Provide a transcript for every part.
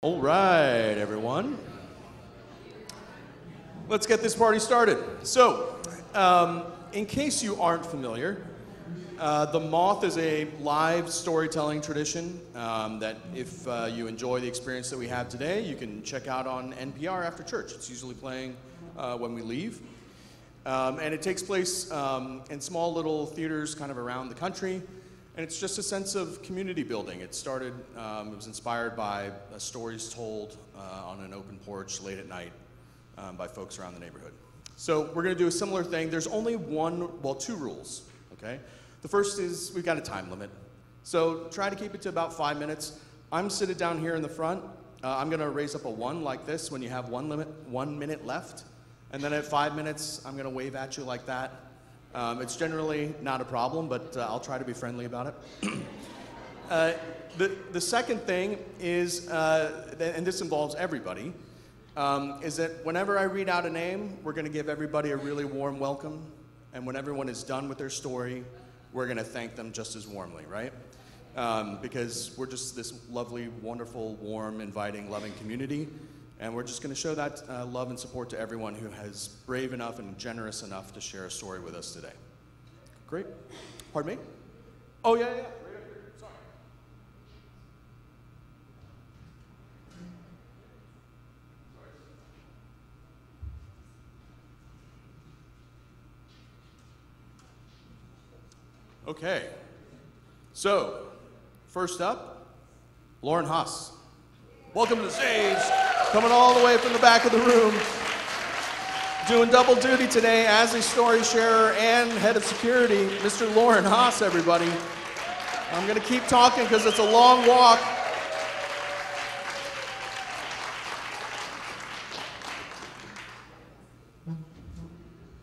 All right, everyone. Let's get this party started. So, um, in case you aren't familiar, uh, The Moth is a live storytelling tradition um, that, if uh, you enjoy the experience that we have today, you can check out on NPR after church. It's usually playing uh, when we leave. Um, and it takes place um, in small little theaters kind of around the country. And it's just a sense of community building. It started, um, it was inspired by uh, stories told uh, on an open porch late at night um, by folks around the neighborhood. So we're going to do a similar thing. There's only one, well, two rules, okay? The first is we've got a time limit. So try to keep it to about five minutes. I'm seated down here in the front. Uh, I'm going to raise up a one like this when you have one, limit, one minute left. And then at five minutes, I'm going to wave at you like that. Um, it's generally not a problem, but uh, I'll try to be friendly about it. uh, the, the second thing is, uh, and this involves everybody, um, is that whenever I read out a name, we're going to give everybody a really warm welcome. And when everyone is done with their story, we're going to thank them just as warmly, right? Um, because we're just this lovely, wonderful, warm, inviting, loving community. And we're just going to show that uh, love and support to everyone who has brave enough and generous enough to share a story with us today. Great. Pardon me? Oh, yeah, yeah. Sorry. Okay. So, first up, Lauren Haas. Welcome to the stage. Coming all the way from the back of the room. Doing double duty today as a story sharer and head of security, Mr. Lauren Haas, everybody. I'm going to keep talking because it's a long walk.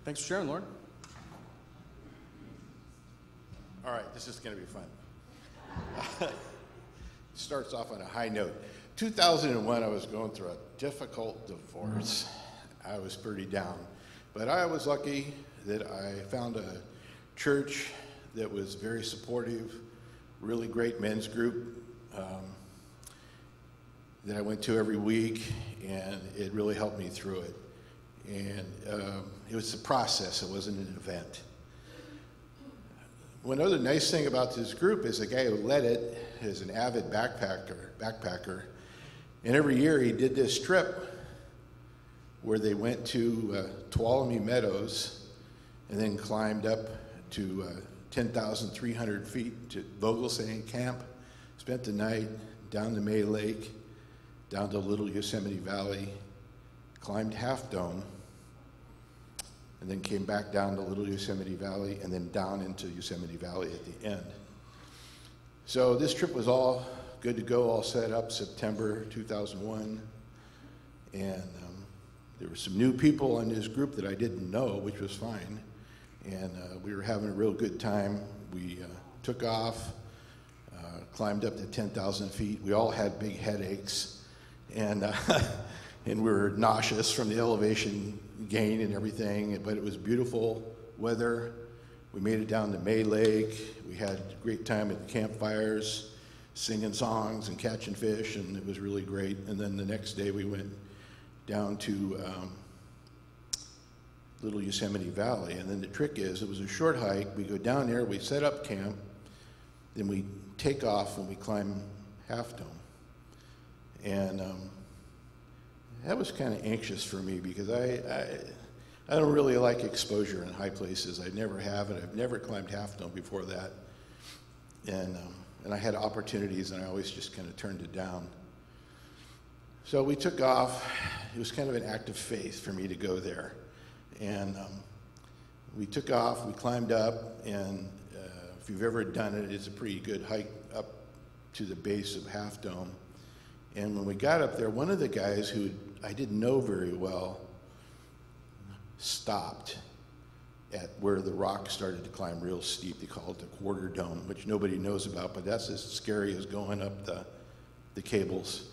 Thanks for sharing, Lauren. All right, this is going to be fun. Starts off on a high note. 2001, I was going through a difficult divorce. I was pretty down. But I was lucky that I found a church that was very supportive, really great men's group um, that I went to every week, and it really helped me through it. And um, it was a process, it wasn't an event. One other nice thing about this group is the guy who led it is an avid backpacker, backpacker. And every year he did this trip where they went to uh, Tuolumne Meadows and then climbed up to uh, 10,300 feet to Vogelsang Camp, spent the night down to May Lake, down to Little Yosemite Valley, climbed Half Dome, and then came back down to Little Yosemite Valley and then down into Yosemite Valley at the end. So this trip was all good to go, all set up September 2001. And um, there were some new people in this group that I didn't know, which was fine. And uh, we were having a real good time. We uh, took off, uh, climbed up to 10,000 feet. We all had big headaches. And, uh, and we were nauseous from the elevation gain and everything. But it was beautiful weather. We made it down to May Lake. We had a great time at the campfires, singing songs and catching fish, and it was really great. And then the next day we went down to um, Little Yosemite Valley. And then the trick is, it was a short hike. We go down there, we set up camp, then we take off and we climb Half Dome. And um, that was kind of anxious for me because I, I, I don't really like exposure in high places. I never have, and I've never climbed Half Dome before that. And, um, and I had opportunities, and I always just kind of turned it down. So we took off. It was kind of an act of faith for me to go there. And um, we took off, we climbed up, and uh, if you've ever done it, it's a pretty good hike up to the base of Half Dome. And when we got up there, one of the guys who I didn't know very well stopped at where the rock started to climb real steep. They call it the quarter dome, which nobody knows about, but that's as scary as going up the, the cables.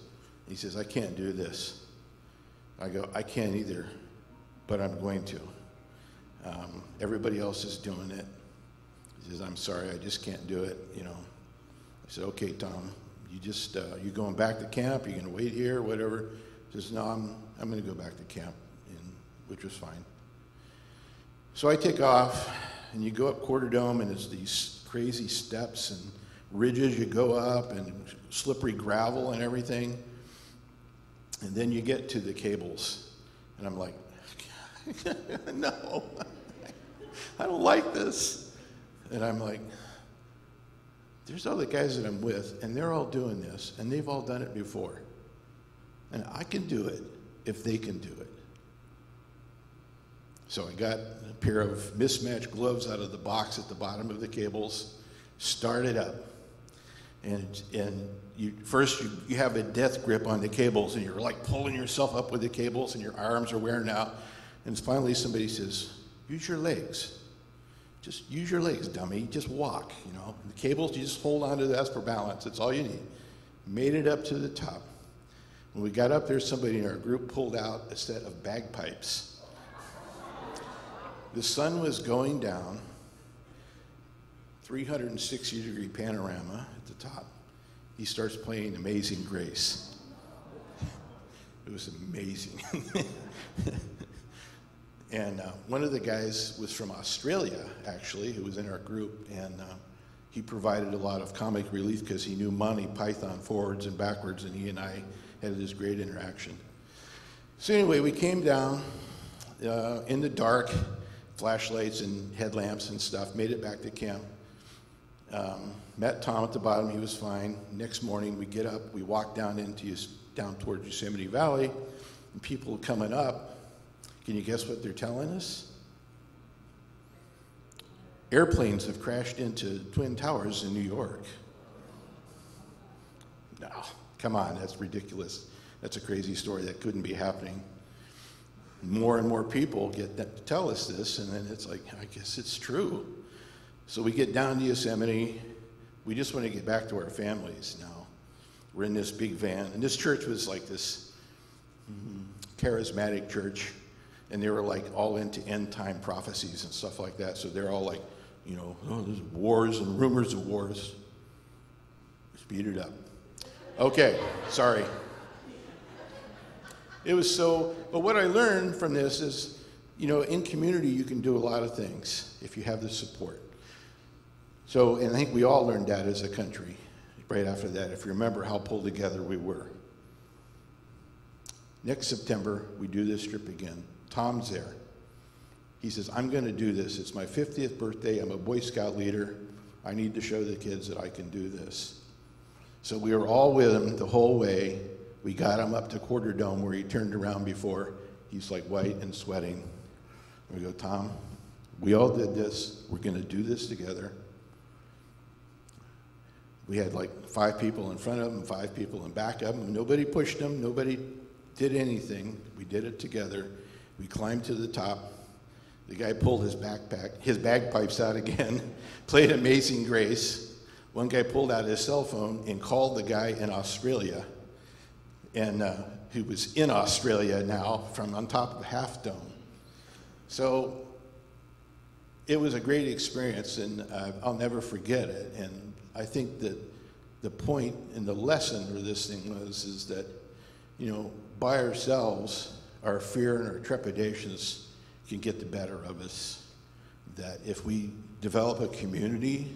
He says, I can't do this. I go, I can't either, but I'm going to. Um, everybody else is doing it. He says, I'm sorry, I just can't do it, you know. I said, okay, Tom, you just, uh, you going back to camp? You're gonna wait here, whatever? He says, no, I'm, I'm gonna go back to camp, and, which was fine. So I take off, and you go up Quarter Dome, and it's these crazy steps and ridges you go up, and slippery gravel and everything. And then you get to the cables, and I'm like, no, I don't like this. And I'm like, there's other guys that I'm with, and they're all doing this, and they've all done it before. And I can do it if they can do it. So I got a pair of mismatched gloves out of the box at the bottom of the cables, started up. And, and you, first you, you have a death grip on the cables, and you're like pulling yourself up with the cables, and your arms are wearing out. And finally somebody says, use your legs. Just use your legs, dummy. Just walk, you know. The cables, you just hold on onto that for balance. That's all you need. Made it up to the top. When we got up there, somebody in our group pulled out a set of bagpipes. The sun was going down, 360 degree panorama at the top. He starts playing Amazing Grace. It was amazing. And uh, one of the guys was from Australia, actually, who was in our group, and uh, he provided a lot of comic relief because he knew Monty Python forwards and backwards, and he and I had this great interaction. So, anyway, we came down uh, in the dark, flashlights and headlamps and stuff, made it back to camp. Um, met Tom at the bottom, he was fine. Next morning, we get up, we walk down into down towards Yosemite Valley, and people coming up can you guess what they're telling us? Airplanes have crashed into Twin Towers in New York. No, come on, that's ridiculous. That's a crazy story. That couldn't be happening. More and more people get to tell us this, and then it's like, I guess it's true. So we get down to Yosemite. We just want to get back to our families now. We're in this big van, and this church was like this mm, charismatic church and they were like all into end time prophecies and stuff like that. So they're all like, you know, oh, there's wars and rumors of wars. Speed it up. Okay, sorry. It was so, but what I learned from this is, you know, in community you can do a lot of things if you have the support. So, and I think we all learned that as a country right after that, if you remember how pulled together we were. Next September, we do this trip again. Tom's there. He says, I'm going to do this. It's my 50th birthday. I'm a Boy Scout leader. I need to show the kids that I can do this. So we were all with him the whole way. We got him up to Quarter Dome where he turned around before. He's like white and sweating. We go, Tom, we all did this. We're going to do this together. We had like five people in front of him, five people in back of him. Nobody pushed him. Nobody did anything. We did it together. We climbed to the top. The guy pulled his backpack, his bagpipes out again, played Amazing Grace. One guy pulled out his cell phone and called the guy in Australia, and uh, who was in Australia now from on top of Half Dome. So it was a great experience, and uh, I'll never forget it. And I think that the point and the lesson for this thing was is that, you know, by ourselves, our fear and our trepidations can get the better of us. That if we develop a community,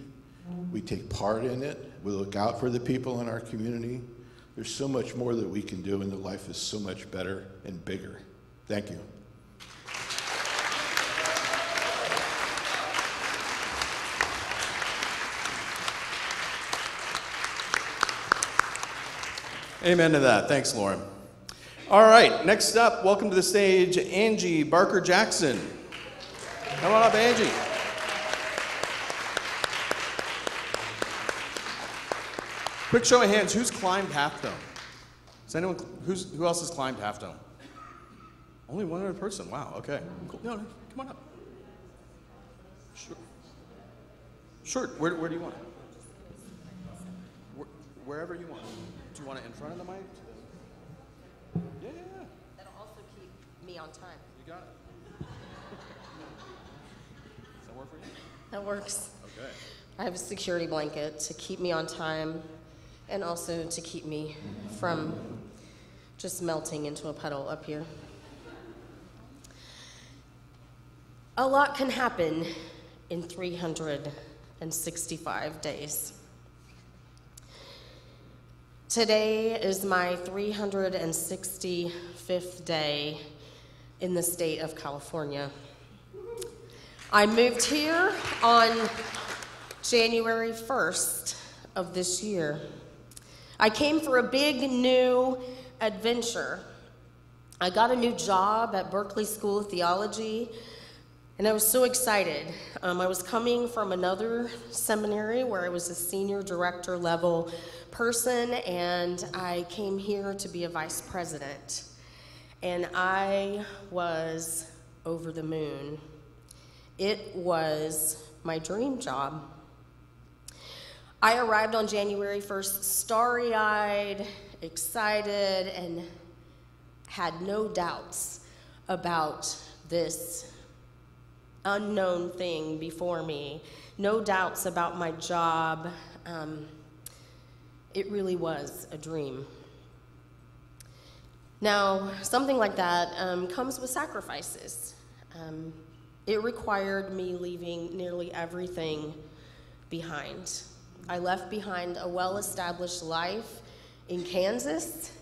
we take part in it, we look out for the people in our community, there's so much more that we can do, and the life is so much better and bigger. Thank you. Amen to that. Thanks, Lauren. All right, next up, welcome to the stage, Angie Barker Jackson. Come on up, Angie. Quick show of hands, who's climbed Half Dome? Does anyone, who's, who else has climbed Half Dome? Only one other person, wow, okay. Cool. No, no, come on up. Sure. Sure, where, where do you want it? Where, wherever you want. Do you want it in front of the mic? Yeah, yeah, yeah. That'll also keep me on time. You got it. Does that work for you? That works. Okay. I have a security blanket to keep me on time and also to keep me from just melting into a puddle up here. A lot can happen in 365 days. Today is my 365th day in the state of California. I moved here on January 1st of this year. I came for a big new adventure. I got a new job at Berkeley School of Theology, and I was so excited. Um, I was coming from another seminary where I was a senior director level person, and I came here to be a vice president. And I was over the moon. It was my dream job. I arrived on January 1st starry eyed, excited, and had no doubts about this unknown thing before me, no doubts about my job. Um, it really was a dream. Now, something like that um, comes with sacrifices. Um, it required me leaving nearly everything behind. I left behind a well established life in Kansas.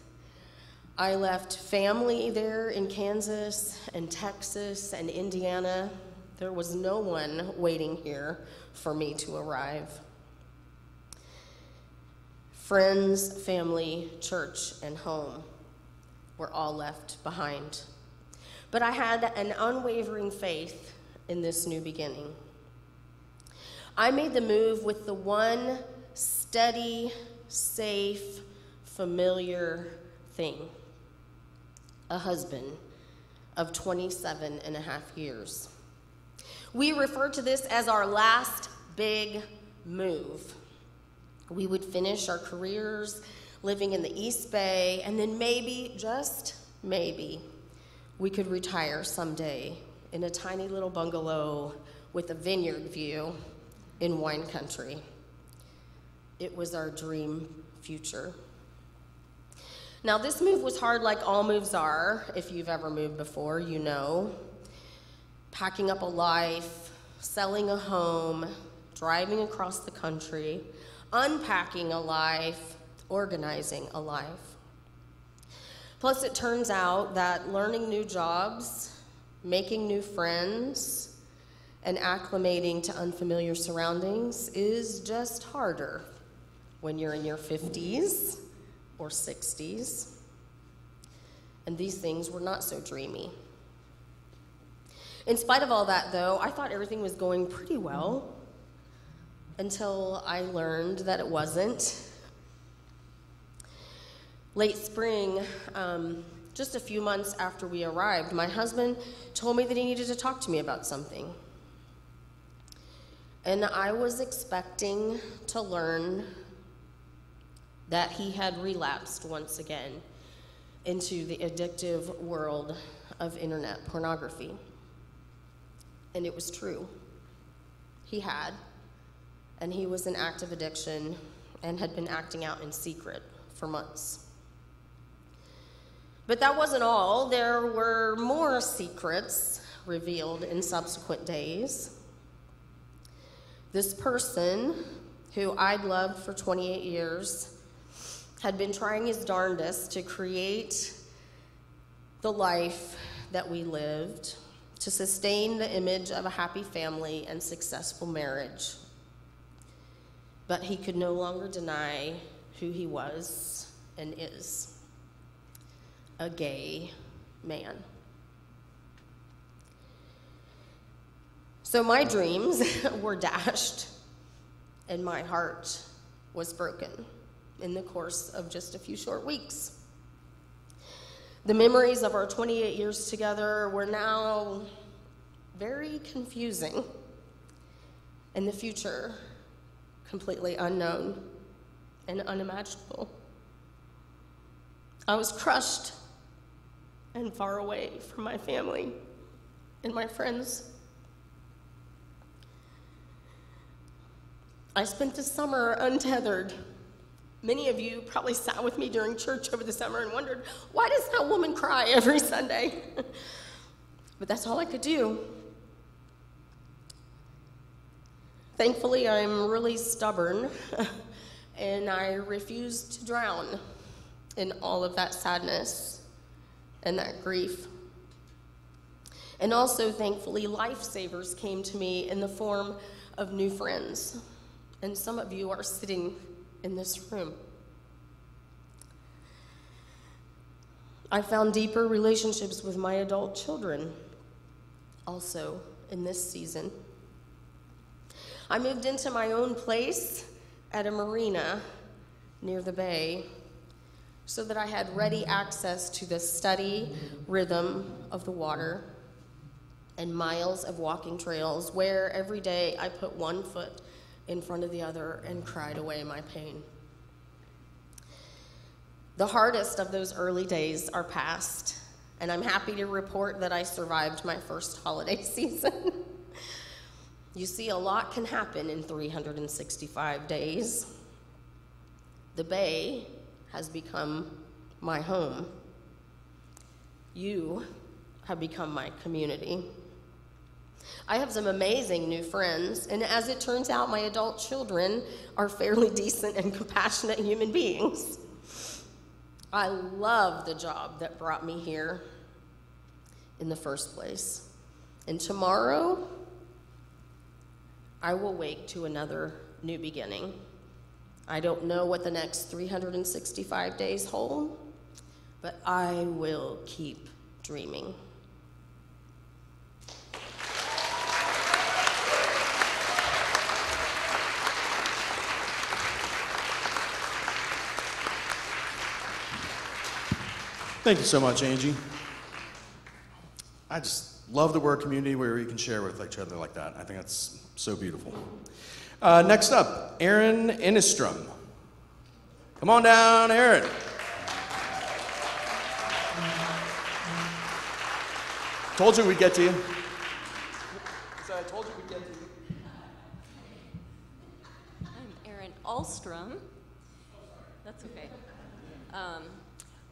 I left family there in Kansas and Texas and Indiana. There was no one waiting here for me to arrive. Friends, family, church, and home were all left behind. But I had an unwavering faith in this new beginning. I made the move with the one steady, safe, familiar thing a husband of 27 and a half years. We refer to this as our last big move. We would finish our careers living in the East Bay, and then maybe, just maybe, we could retire someday in a tiny little bungalow with a vineyard view in wine country. It was our dream future. Now, this move was hard, like all moves are. If you've ever moved before, you know. Packing up a life, selling a home, driving across the country, unpacking a life, organizing a life. Plus, it turns out that learning new jobs, making new friends, and acclimating to unfamiliar surroundings is just harder when you're in your 50s or 60s. And these things were not so dreamy. In spite of all that, though, I thought everything was going pretty well until I learned that it wasn't. Late spring, um, just a few months after we arrived, my husband told me that he needed to talk to me about something. And I was expecting to learn that he had relapsed once again into the addictive world of internet pornography. And it was true. He had, and he was in active addiction and had been acting out in secret for months. But that wasn't all. There were more secrets revealed in subsequent days. This person, who I'd loved for 28 years, had been trying his darndest to create the life that we lived, to sustain the image of a happy family and successful marriage. But he could no longer deny who he was and is a gay man. So my dreams were dashed, and my heart was broken in the course of just a few short weeks. The memories of our 28 years together were now very confusing, and the future completely unknown and unimaginable. I was crushed and far away from my family and my friends. I spent the summer untethered, Many of you probably sat with me during church over the summer and wondered, why does that woman cry every Sunday? but that's all I could do. Thankfully, I'm really stubborn and I refuse to drown in all of that sadness and that grief. And also, thankfully, lifesavers came to me in the form of new friends. And some of you are sitting in this room. I found deeper relationships with my adult children also in this season. I moved into my own place at a marina near the bay so that I had ready access to the steady rhythm of the water and miles of walking trails where every day I put one foot in front of the other and cried away my pain. The hardest of those early days are past, and I'm happy to report that I survived my first holiday season. you see, a lot can happen in 365 days. The Bay has become my home. You have become my community. I have some amazing new friends, and as it turns out, my adult children are fairly decent and compassionate human beings. I love the job that brought me here in the first place. And tomorrow, I will wake to another new beginning. I don't know what the next 365 days hold, but I will keep dreaming. Thank you so much, Angie. I just love the word community where we can share with each other like that. I think that's so beautiful. Uh, next up, Aaron Innistrom. Come on down, Aaron. Told you we'd get to you. I told you we'd get to you. I'm Aaron Alstrom. That's okay. Um,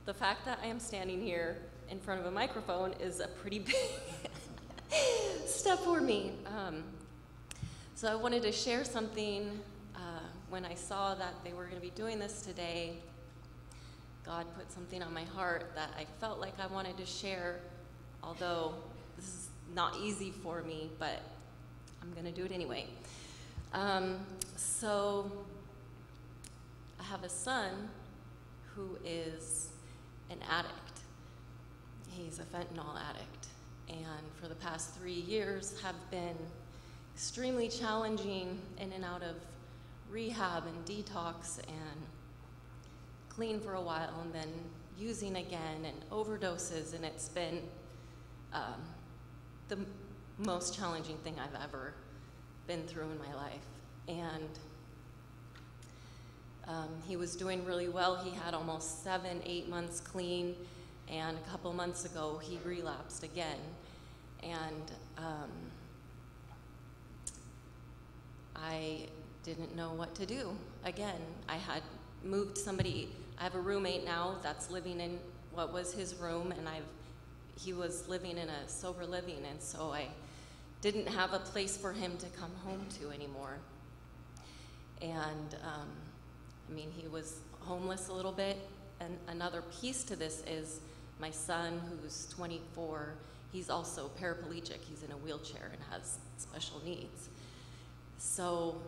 the fact that I am standing here in front of a microphone is a pretty big step for me. Um, so I wanted to share something uh, when I saw that they were going to be doing this today. God put something on my heart that I felt like I wanted to share, although this is not easy for me, but I'm going to do it anyway. Um, so I have a son who is an addict. He's a fentanyl addict, and for the past three years have been extremely challenging in and out of rehab and detox and clean for a while and then using again and overdoses and it's been um, the most challenging thing I've ever been through in my life. And um, he was doing really well. He had almost seven, eight months clean, and a couple months ago he relapsed again. And um, I didn't know what to do. Again, I had moved somebody. I have a roommate now that's living in what was his room, and I've he was living in a sober living, and so I didn't have a place for him to come home to anymore. And um, I mean, he was homeless a little bit. And another piece to this is my son, who's 24, he's also paraplegic. He's in a wheelchair and has special needs. So,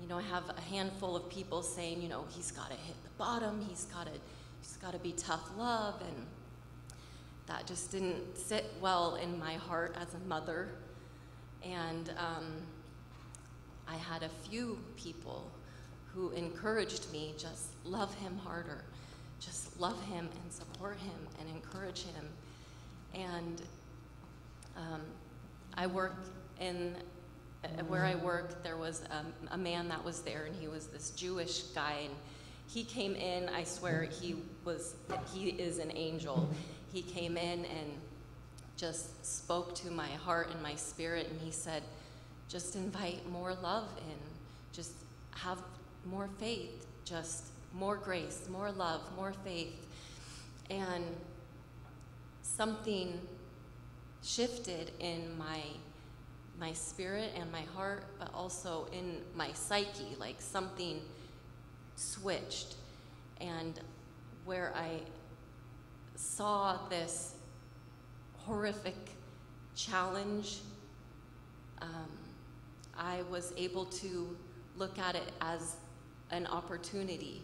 you know, I have a handful of people saying, you know, he's got to hit the bottom, he's got to he's got to be tough love and that just didn't sit well in my heart as a mother. And um, I had a few people who encouraged me just love him harder, just love him and support him and encourage him. And um, I work in uh, where I work, there was a, a man that was there, and he was this Jewish guy, and he came in. I swear, he was he is an angel. He came in and just spoke to my heart and my spirit, and he said, "Just invite more love in. Just have more faith. Just more grace, more love, more faith. And something shifted in my my spirit and my heart, but also in my psyche, like something switched. And where I saw this horrific challenge, um, I was able to look at it as an opportunity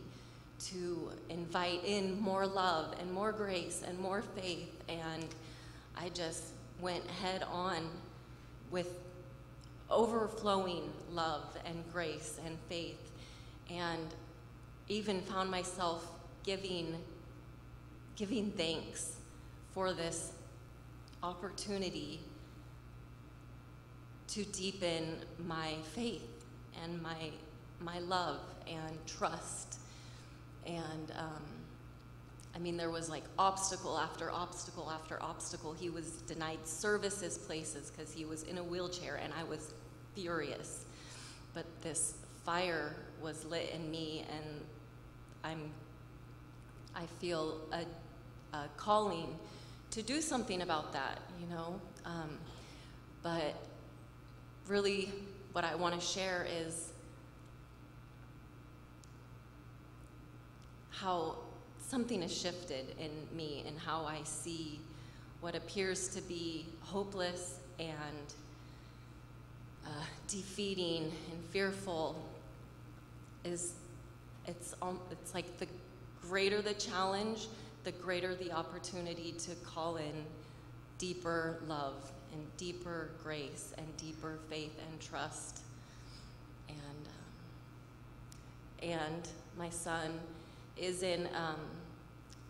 to invite in more love and more grace and more faith. And I just went head on with overflowing love and grace and faith, and even found myself giving, giving thanks for this opportunity to deepen my faith and my, my love and trust. And um, I mean, there was like obstacle after obstacle after obstacle. He was denied services places because he was in a wheelchair, and I was furious. But this fire was lit in me, and I'm, I feel a, a calling to do something about that, you know. Um, but really, what I want to share is how something has shifted in me and how I see what appears to be hopeless and uh, defeating and fearful is it's it's like the greater the challenge, the greater the opportunity to call in deeper love and deeper grace and deeper faith and trust. And um, and my son is in um,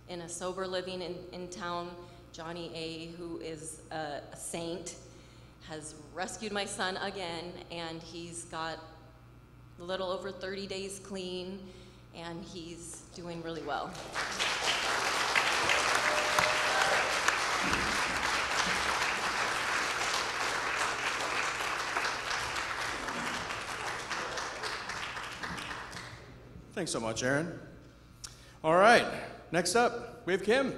in a sober living in, in town. Johnny A, who is a, a saint, has rescued my son again, and he's got a little over 30 days clean, and he's doing really well. Thanks so much, Aaron. All right, next up, we have Kim.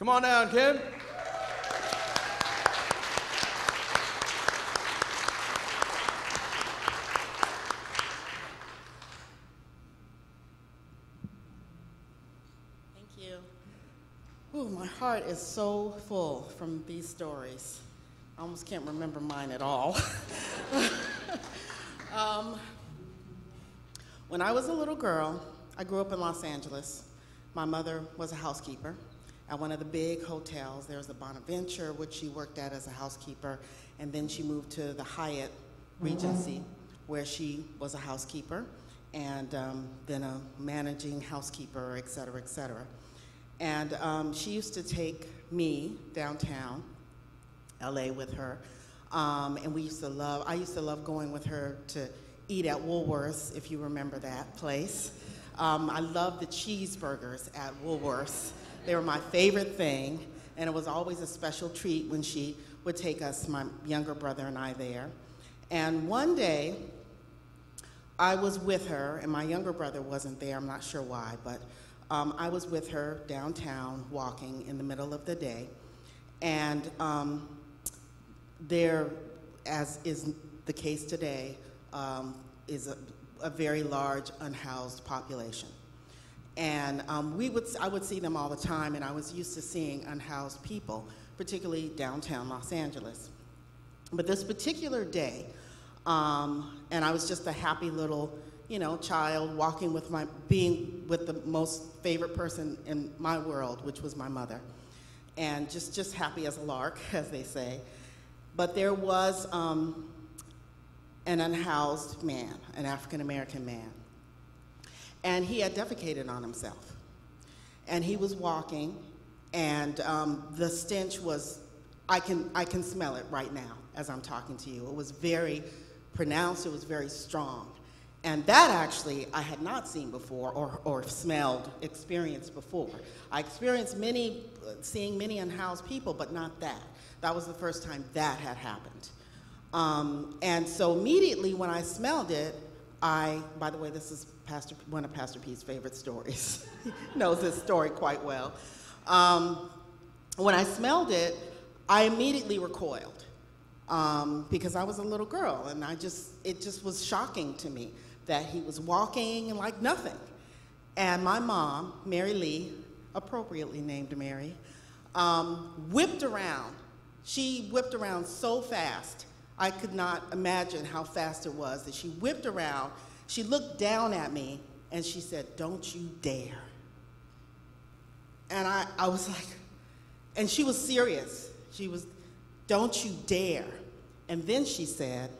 Come on down, Kim. Thank you. My heart is so full from these stories. I almost can't remember mine at all. um, when I was a little girl, I grew up in Los Angeles. My mother was a housekeeper at one of the big hotels. There was the Bonaventure, which she worked at as a housekeeper, and then she moved to the Hyatt Regency, where she was a housekeeper, and um, then a managing housekeeper, et cetera, et cetera. And um, she used to take me downtown, LA, with her. Um, and we used to love, I used to love going with her to eat at Woolworths, if you remember that place. Um, I loved the cheeseburgers at Woolworths. They were my favorite thing, and it was always a special treat when she would take us, my younger brother and I, there. And one day, I was with her, and my younger brother wasn't there, I'm not sure why, but um, I was with her downtown walking in the middle of the day. And um, there, as is the case today, um, is a, a, very large unhoused population. And um, we would, I would see them all the time, and I was used to seeing unhoused people, particularly downtown Los Angeles. But this particular day, um, and I was just a happy little, you know, child walking with my, being with the most favorite person in my world, which was my mother. And just, just happy as a lark, as they say. But there was um, an unhoused man, an African American man. And he had defecated on himself. And he was walking, and um, the stench was, I can, I can smell it right now as I'm talking to you. It was very pronounced, it was very strong. And that actually I had not seen before or, or smelled, experienced before. I experienced many, seeing many unhoused people, but not that. That was the first time that had happened. Um, and so immediately when I smelled it, I, by the way, this is Pastor, one of Pastor P's favorite stories. knows this story quite well. Um, when I smelled it, I immediately recoiled um, because I was a little girl, and I just, it just was shocking to me that he was walking like nothing. And my mom, Mary Lee, appropriately named Mary, um, whipped around. She whipped around so fast, I could not imagine how fast it was. That she whipped around, she looked down at me, and she said, Don't you dare. And I, I was like, and she was serious. She was, Don't you dare. And then she said,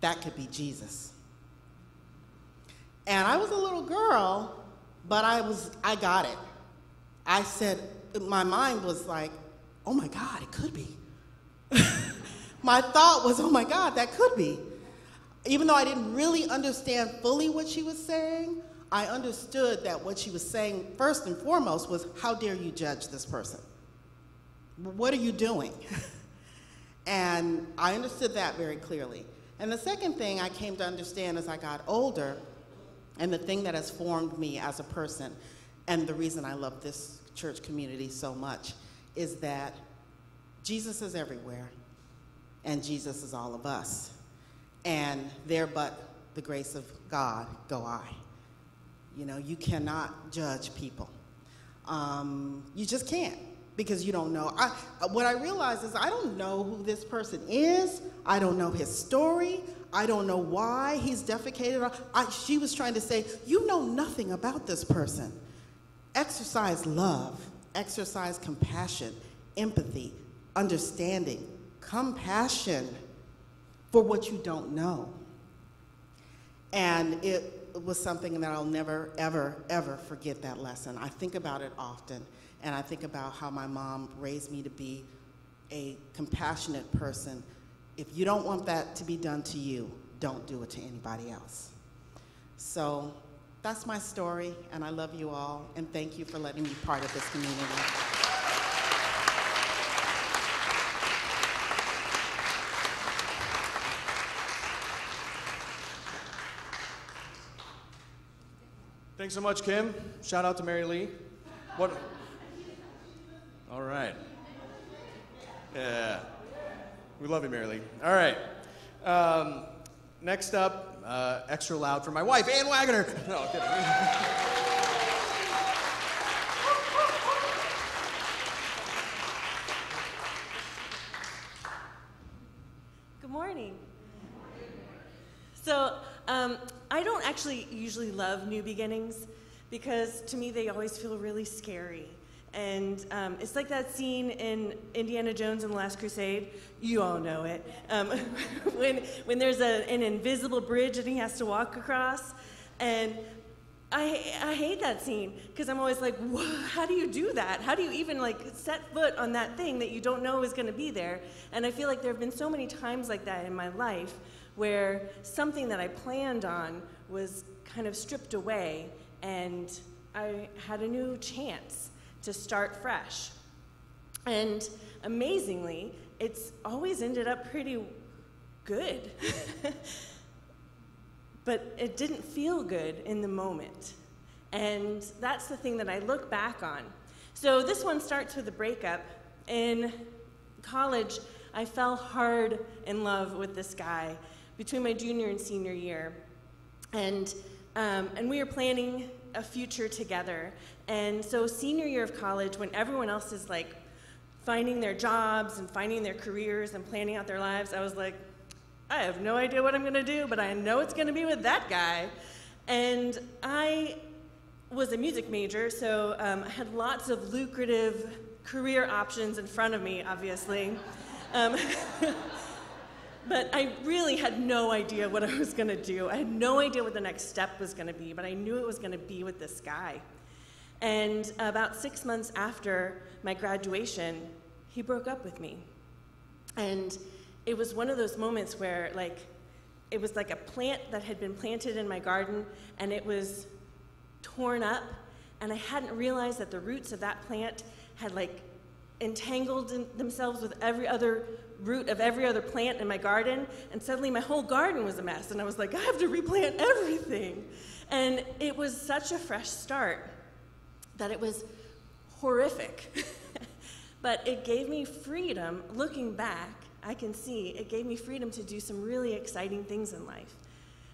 That could be Jesus. And I was a little girl, but I was, I got it. I said, my mind was like, oh my God, it could be. my thought was, oh my God, that could be. Even though I didn't really understand fully what she was saying, I understood that what she was saying, first and foremost, was, how dare you judge this person? What are you doing? and I understood that very clearly. And the second thing I came to understand as I got older, and the thing that has formed me as a person, and the reason I love this church community so much is that Jesus is everywhere, and Jesus is all of us. And there but the grace of God go I. You know, you cannot judge people. Um, you just can't because you don't know. I, what I realize is I don't know who this person is. I don't know his story. I don't know why he's defecated. I, she was trying to say, You know nothing about this person. Exercise love, exercise compassion, empathy, understanding, compassion for what you don't know. And it was something that I'll never, ever, ever forget that lesson. I think about it often, and I think about how my mom raised me to be a compassionate person. If you don't want that to be done to you, don't do it to anybody else. So that's my story, and I love you all, and thank you for letting me be part of this community. Thanks so much, Kim. Shout out to Mary Lee. What? All right. Yeah. We love you, Mary Lee. All right. Um, next up, uh, extra loud for my wife, Ann Wagner. No, kidding. Good morning. So, um, I don't actually usually love new beginnings because to me they always feel really scary. And um, it's like that scene in Indiana Jones and the Last Crusade. You all know it. Um, when, when there's a, an invisible bridge and he has to walk across. And I, I hate that scene because I'm always like, how do you do that? How do you even like set foot on that thing that you don't know is going to be there? And I feel like there have been so many times like that in my life where something that I planned on was kind of stripped away and I had a new chance to start fresh. And amazingly, it's always ended up pretty good. but it didn't feel good in the moment. And that's the thing that I look back on. So this one starts with a breakup. In college, I fell hard in love with this guy between my junior and senior year. And, um, and we were planning a future together. And so, senior year of college, when everyone else is like finding their jobs and finding their careers and planning out their lives, I was like, I have no idea what I'm gonna do, but I know it's gonna be with that guy. And I was a music major, so um, I had lots of lucrative career options in front of me, obviously. Um, but I really had no idea what I was gonna do. I had no idea what the next step was gonna be, but I knew it was gonna be with this guy. And about six months after my graduation, he broke up with me. And it was one of those moments where, like, it was like a plant that had been planted in my garden and it was torn up. And I hadn't realized that the roots of that plant had, like, entangled themselves with every other root of every other plant in my garden, and suddenly my whole garden was a mess. And I was like, I have to replant everything. And it was such a fresh start that it was horrific. but it gave me freedom. Looking back, I can see it gave me freedom to do some really exciting things in life.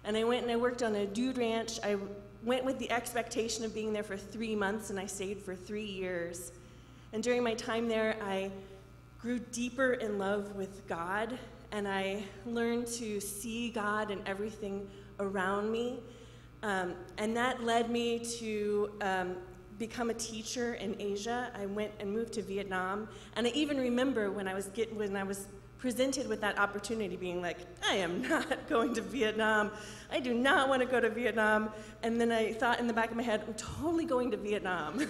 And I went and I worked on a dude ranch. I went with the expectation of being there for three months, and I stayed for three years. And during my time there, I grew deeper in love with God, and I learned to see God in everything around me. Um, and that led me to um, become a teacher in Asia. I went and moved to Vietnam, and I even remember when I was get, when I was presented with that opportunity, being like, I am not going to Vietnam. I do not want to go to Vietnam. And then I thought in the back of my head, I'm totally going to Vietnam.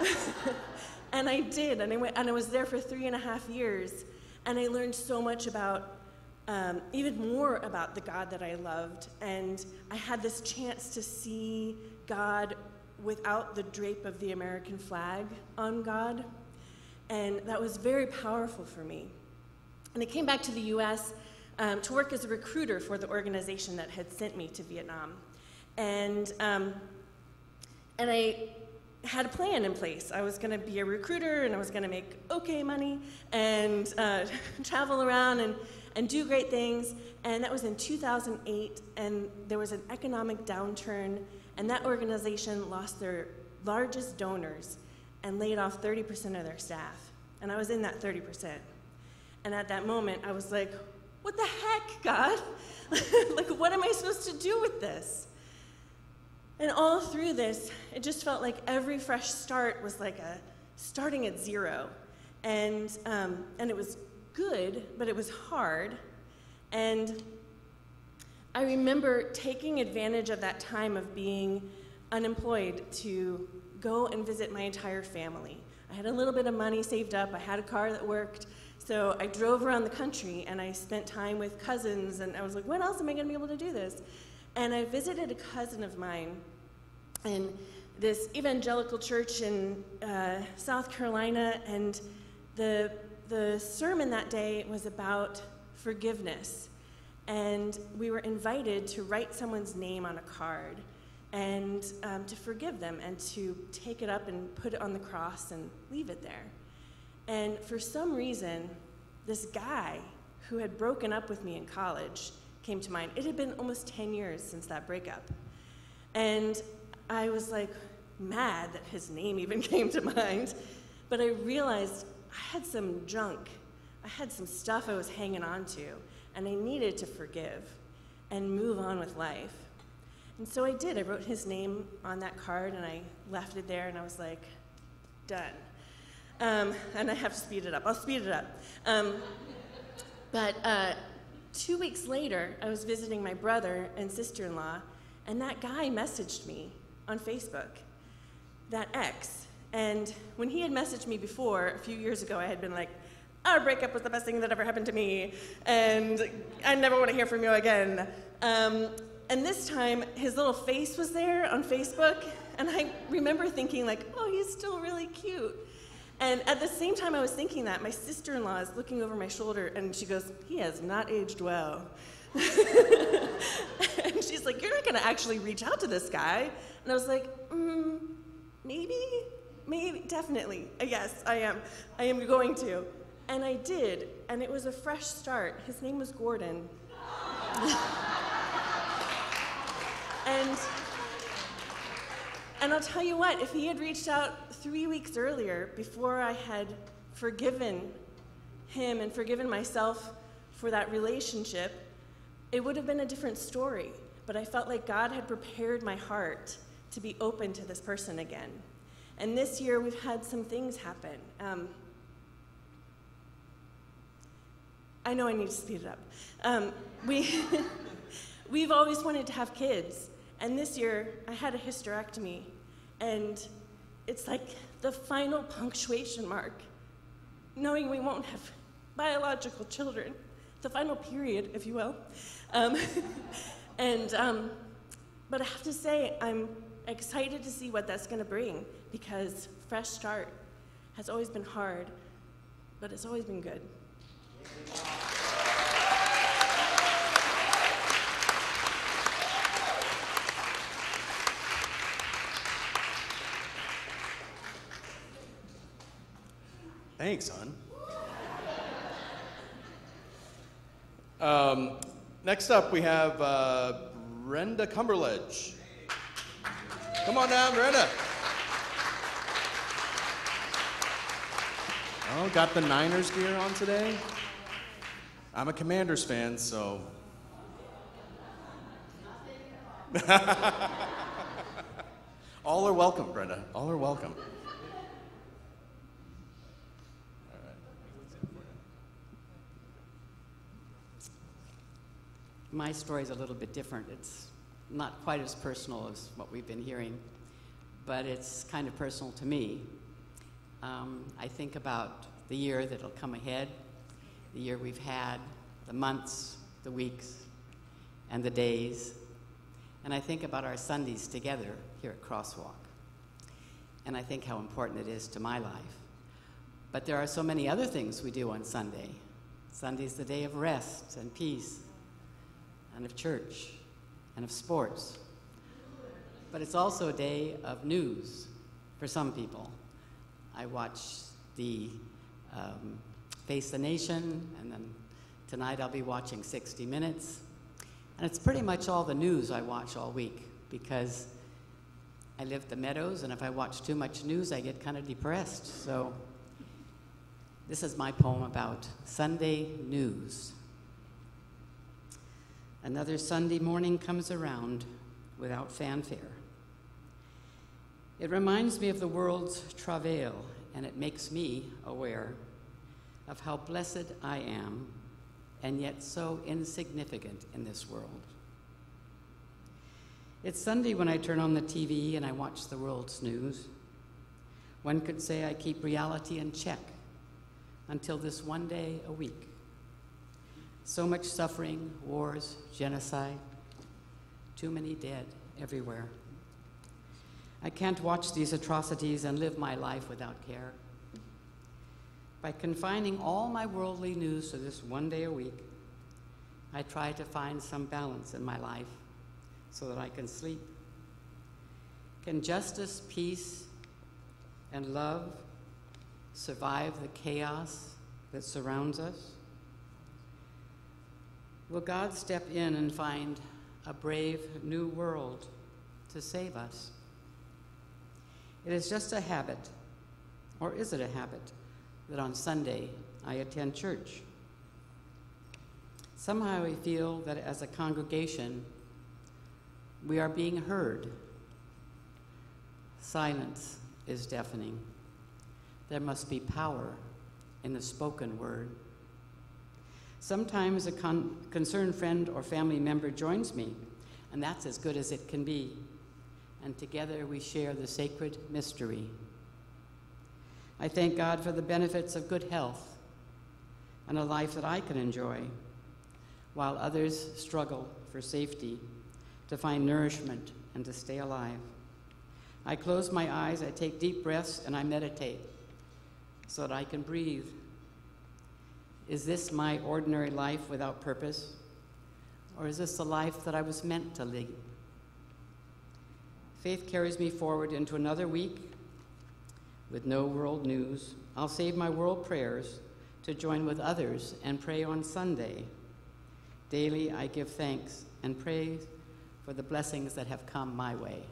and I did, and I, went, and I was there for three and a half years, and I learned so much about, um, even more about the God that I loved, and I had this chance to see God without the drape of the American flag on God, and that was very powerful for me. And I came back to the US um, to work as a recruiter for the organization that had sent me to Vietnam. And, um, and I had a plan in place. I was going to be a recruiter and I was going to make okay money and uh, travel around and, and do great things. And that was in 2008, and there was an economic downturn, and that organization lost their largest donors and laid off 30% of their staff. And I was in that 30%. And at that moment, I was like, what the heck, God? like, what am I supposed to do with this? And all through this, it just felt like every fresh start was like a starting at zero. And, um, and it was good, but it was hard. And I remember taking advantage of that time of being unemployed to go and visit my entire family. I had a little bit of money saved up, I had a car that worked. So I drove around the country and I spent time with cousins, and I was like, when else am I going to be able to do this? And I visited a cousin of mine in this evangelical church in uh, South Carolina, and the, the sermon that day was about forgiveness. And we were invited to write someone's name on a card and um, to forgive them and to take it up and put it on the cross and leave it there. And for some reason, this guy who had broken up with me in college came to mind. It had been almost 10 years since that breakup. And I was like mad that his name even came to mind. But I realized I had some junk. I had some stuff I was hanging on to, and I needed to forgive and move on with life. And so I did. I wrote his name on that card and I left it there, and I was like, done. Um, and I have to speed it up. I'll speed it up. Um, but uh, two weeks later, I was visiting my brother and sister in law, and that guy messaged me on Facebook, that ex. And when he had messaged me before, a few years ago, I had been like, our breakup was the best thing that ever happened to me, and I never want to hear from you again. Um, and this time, his little face was there on Facebook, and I remember thinking, like, oh, he's still really cute. And at the same time I was thinking that, my sister in law is looking over my shoulder and she goes, He has not aged well. and she's like, You're not going to actually reach out to this guy. And I was like, mm, Maybe, maybe, definitely. Yes, I am. I am going to. And I did. And it was a fresh start. His name was Gordon. and and I'll tell you what, if he had reached out three weeks earlier, before I had forgiven him and forgiven myself for that relationship, it would have been a different story. But I felt like God had prepared my heart to be open to this person again. And this year, we've had some things happen. Um, I know I need to speed it up. Um, we, we've always wanted to have kids. And this year, I had a hysterectomy, and it's like the final punctuation mark, knowing we won't have biological children, the final period, if you will. Um, and, um, but I have to say, I'm excited to see what that's going to bring because fresh start has always been hard, but it's always been good. Thanks, hon. Um, next up, we have uh, Brenda Cumberledge. Come on down, Brenda. Oh, got the Niners gear on today? I'm a Commanders fan, so. All are welcome, Brenda. All are welcome. My story is a little bit different. It's not quite as personal as what we've been hearing, but it's kind of personal to me. Um, I think about the year that'll come ahead, the year we've had, the months, the weeks, and the days. And I think about our Sundays together here at Crosswalk. And I think how important it is to my life. But there are so many other things we do on Sunday. Sunday's the day of rest and peace, and of church, and of sports. But it's also a day of news for some people. I watch the um, Face the Nation, and then tonight I'll be watching 60 Minutes. And it's pretty much all the news I watch all week because I live the meadows, and if I watch too much news, I get kind of depressed. So, this is my poem about Sunday news. Another Sunday morning comes around without fanfare. It reminds me of the world's travail, and it makes me aware of how blessed I am and yet so insignificant in this world. It's Sunday when I turn on the TV and I watch the world's news. One could say I keep reality in check until this one day a week. So much suffering, wars, genocide, too many dead everywhere. I can't watch these atrocities and live my life without care. By confining all my worldly news to this one day a week, I try to find some balance in my life so that I can sleep. Can justice, peace, and love survive the chaos that surrounds us? Will God step in and find a brave new world to save us? It is just a habit, or is it a habit, that on Sunday I attend church? Somehow I feel that as a congregation, we are being heard. Silence is deafening. There must be power in the spoken word. Sometimes a con- concerned friend or family member joins me, and that's as good as it can be. And together we share the sacred mystery. I thank God for the benefits of good health and a life that I can enjoy, while others struggle for safety, to find nourishment, and to stay alive. I close my eyes, I take deep breaths, and I meditate so that I can breathe is this my ordinary life without purpose? Or is this the life that I was meant to lead? Faith carries me forward into another week with no world news. I'll save my world prayers to join with others and pray on Sunday. Daily, I give thanks and praise for the blessings that have come my way.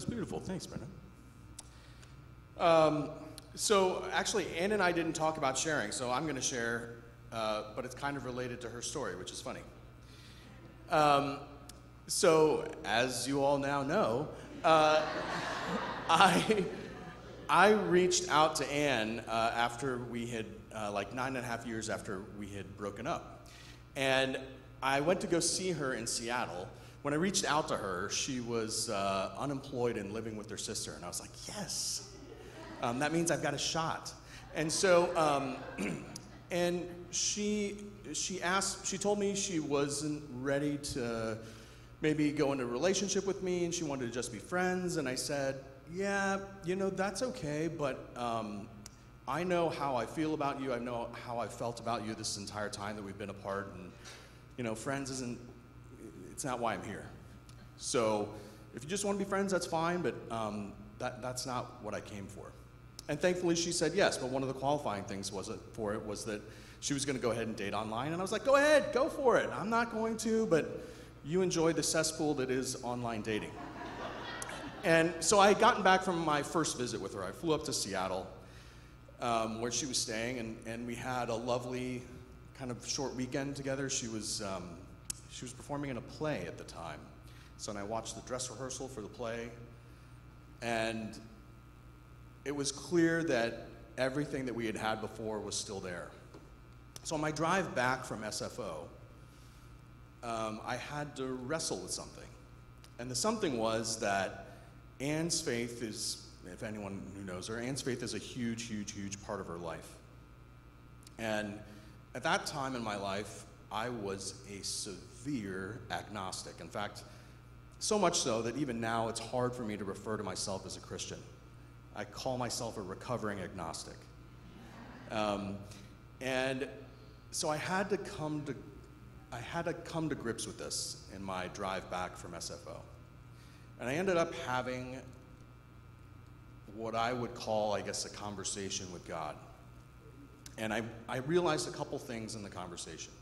That's beautiful. Thanks, Brenda. Um, so, actually, Ann and I didn't talk about sharing, so I'm going to share, uh, but it's kind of related to her story, which is funny. Um, so, as you all now know, uh, I, I reached out to Anne uh, after we had, uh, like nine and a half years after we had broken up. And I went to go see her in Seattle when I reached out to her, she was uh, unemployed and living with her sister, and I was like, yes, um, that means I've got a shot. And so, um, and she she asked, she told me she wasn't ready to maybe go into a relationship with me and she wanted to just be friends. And I said, yeah, you know, that's okay, but um, I know how I feel about you. I know how I felt about you this entire time that we've been apart. And, you know, friends isn't, it's not why I'm here. So if you just want to be friends, that's fine, but um, that, that's not what I came for. And thankfully, she said yes. But one of the qualifying things was it, for it was that she was going to go ahead and date online. And I was like, go ahead, go for it. I'm not going to, but you enjoy the cesspool that is online dating. and so I had gotten back from my first visit with her. I flew up to Seattle, um, where she was staying, and, and we had a lovely kind of short weekend together. She was, um, she was performing in a play at the time. So I watched the dress rehearsal for the play, and it was clear that everything that we had had before was still there. So on my drive back from SFO, um, I had to wrestle with something. And the something was that Anne's faith is, if anyone who knows her, Anne's faith is a huge, huge, huge part of her life. And at that time in my life, I was a severe agnostic. In fact, so much so that even now it's hard for me to refer to myself as a Christian. I call myself a recovering agnostic. Um, and so I had to come to I had to come to grips with this in my drive back from SFO. And I ended up having what I would call, I guess, a conversation with God. And I, I realized a couple things in the conversation.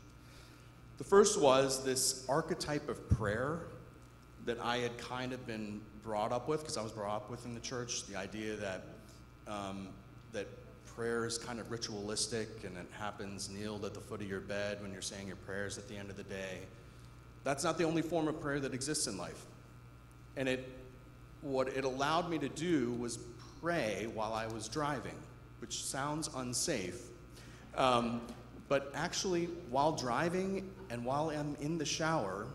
The first was this archetype of prayer that I had kind of been brought up with, because I was brought up with in the church, the idea that, um, that prayer is kind of ritualistic and it happens kneeled at the foot of your bed when you're saying your prayers at the end of the day. That's not the only form of prayer that exists in life. And it, what it allowed me to do was pray while I was driving, which sounds unsafe. Um, but actually, while driving and while I'm in the shower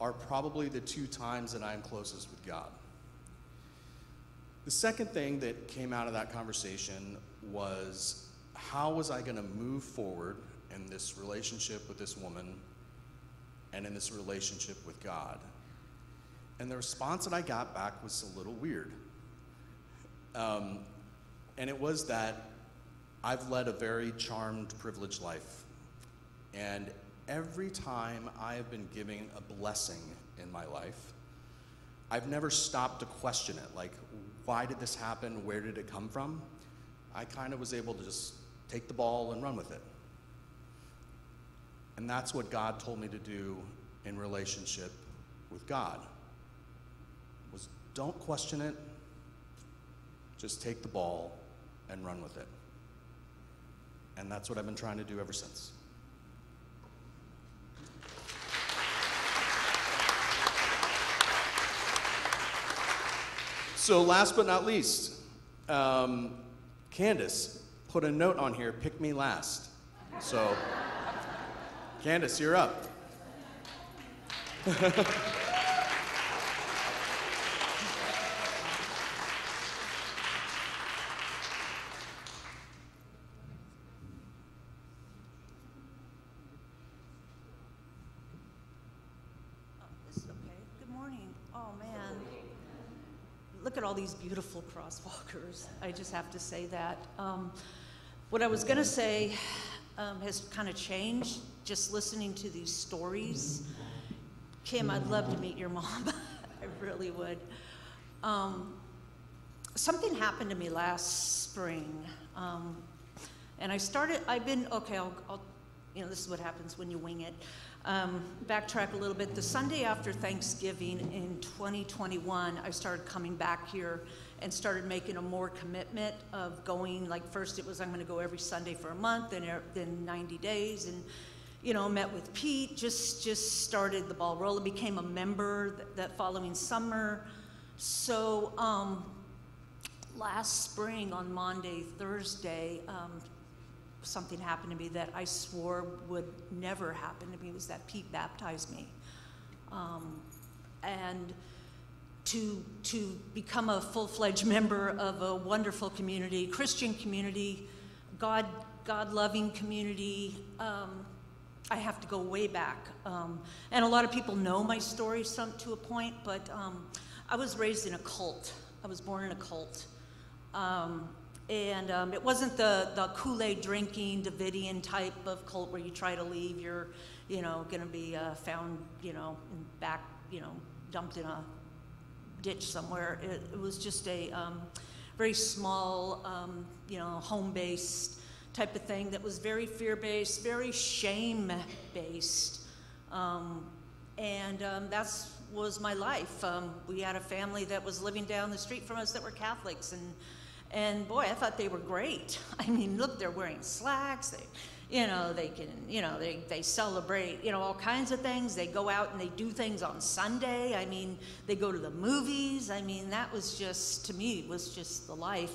are probably the two times that I'm closest with God. The second thing that came out of that conversation was how was I going to move forward in this relationship with this woman and in this relationship with God? And the response that I got back was a little weird. Um, and it was that I've led a very charmed, privileged life. And every time I have been giving a blessing in my life, I've never stopped to question it. Like, why did this happen? Where did it come from? I kind of was able to just take the ball and run with it. And that's what God told me to do in relationship with God. Was don't question it. Just take the ball and run with it. And that's what I've been trying to do ever since. So, last but not least, um, Candace put a note on here pick me last. So, Candace, you're up. look at all these beautiful crosswalkers. I just have to say that. Um, what I was going to say um, has kind of changed just listening to these stories. Kim, I'd love to meet your mom. I really would. Um, something happened to me last spring. Um, and I started, I've been, okay, I'll, I'll, you know, this is what happens when you wing it. Um, backtrack a little bit. The Sunday after Thanksgiving in 2021, I started coming back here and started making a more commitment of going. Like first, it was I'm going to go every Sunday for a month, and then 90 days, and you know, met with Pete. Just just started the ball rolling. Became a member th- that following summer. So um, last spring on Monday, Thursday, um, something happened to me that I swore would never happen to me was that Pete baptized me. Um, and to, to become a full fledged member of a wonderful community, Christian community, God, God loving community, um, I have to go way back. Um, and a lot of people know my story some, to a point, but um, I was raised in a cult. I was born in a cult. And um, it wasn't the, the Kool-Aid drinking, Davidian type of cult where you try to leave, you're, you know, going to be uh, found, you know, in back, you know, dumped in a ditch somewhere. It, it was just a um, very small, um, you know, home-based type of thing that was very fear-based, very shame-based. Um, and um, that's was my life. Um, we had a family that was living down the street from us that were Catholics, and and boy, I thought they were great. I mean, look, they're wearing slacks. They, you know, they can, you know, they, they celebrate, you know, all kinds of things. They go out and they do things on Sunday. I mean, they go to the movies. I mean, that was just, to me, was just the life.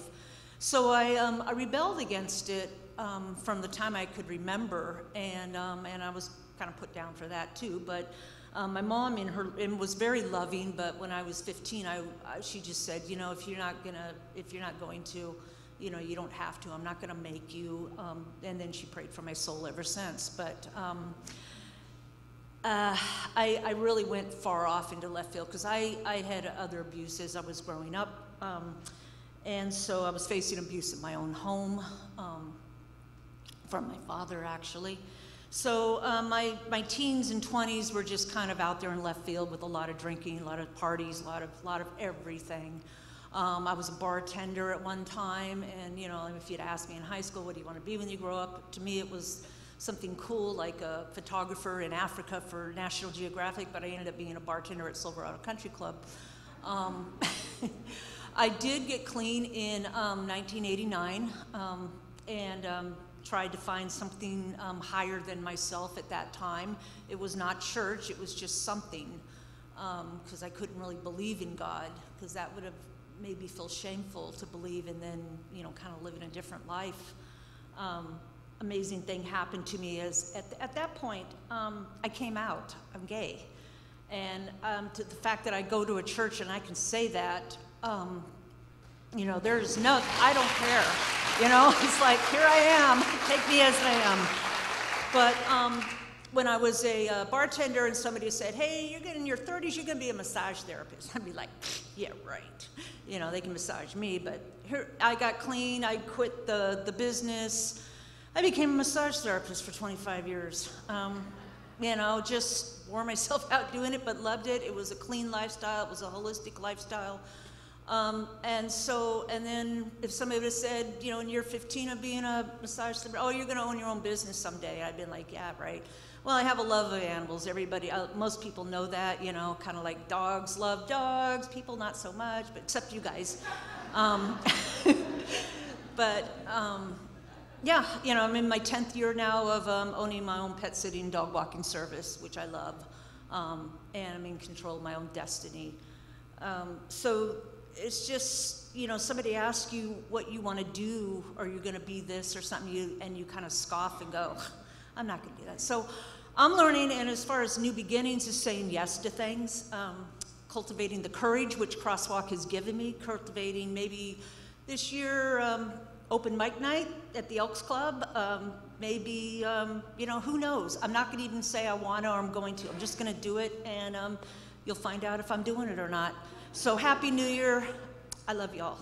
So I, um, I rebelled against it um, from the time I could remember, and, um, and I was kind of put down for that too. But um, my mom in her and was very loving, but when I was 15, I, I, she just said, you know, if you're not gonna, if you're not going to, you know, you don't have to. I'm not gonna make you. Um, and then she prayed for my soul ever since. But um, uh, I, I, really went far off into left field because I, I had other abuses. I was growing up, um, and so I was facing abuse in my own home um, from my father, actually. So um, my, my teens and 20s were just kind of out there in left field with a lot of drinking, a lot of parties, a lot of, lot of everything. Um, I was a bartender at one time, and you know, if you'd asked me in high school, what do you want to be when you grow up? To me, it was something cool, like a photographer in Africa for National Geographic, but I ended up being a bartender at Silverado Country Club. Um, I did get clean in 1989, um, um, and um, tried to find something um, higher than myself at that time. It was not church, it was just something, because um, I couldn't really believe in God, because that would have made me feel shameful to believe and then, you know, kind of live in a different life. Um, amazing thing happened to me is at, at that point, um, I came out, I'm gay. And um, to the fact that I go to a church and I can say that, um, you know, there's no, I don't care. You know, it's like, here I am, take me as I am. But um, when I was a uh, bartender and somebody said, hey, you're getting in your 30s, you're going to be a massage therapist. I'd be like, yeah, right. You know, they can massage me, but here, I got clean, I quit the, the business. I became a massage therapist for 25 years. Um, you know, just wore myself out doing it, but loved it. It was a clean lifestyle, it was a holistic lifestyle. Um, and so, and then if somebody would have said, you know, in year 15 of being a massage therapist, oh, you're going to own your own business someday, I'd been like, yeah, right. Well, I have a love of animals. Everybody, uh, most people know that, you know, kind of like dogs love dogs, people not so much, but except you guys. Um, but um, yeah, you know, I'm in my 10th year now of um, owning my own pet sitting dog walking service, which I love. Um, and I'm in control of my own destiny. Um, so it's just, you know, somebody asks you what you want to do, or you're going to be this or something, you, and you kind of scoff and go, I'm not going to do that. So I'm learning, and as far as new beginnings, is saying yes to things, um, cultivating the courage which Crosswalk has given me, cultivating maybe this year um, open mic night at the Elks Club. Um, maybe, um, you know, who knows? I'm not going to even say I want to or I'm going to. I'm just going to do it, and um, you'll find out if I'm doing it or not. So, Happy New Year. I love y'all.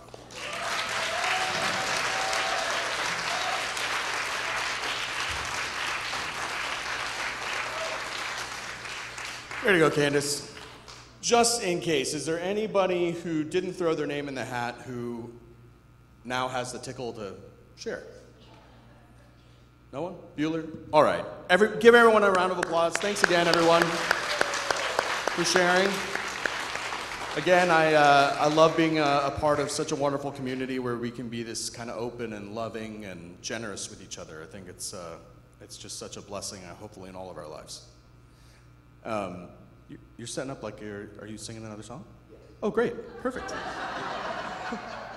Way to go, Candace. Just in case, is there anybody who didn't throw their name in the hat who now has the tickle to share? No one? Bueller? All right. Every, give everyone a round of applause. Thanks again, everyone, for sharing. Again, I, uh, I love being a, a, part of such a wonderful community where we can be this kind of open and loving and generous with each other. I think it's, uh, it's just such a blessing, uh, hopefully, in all of our lives. Um, you, are setting up like you're, are you singing another song? Oh, great. Perfect.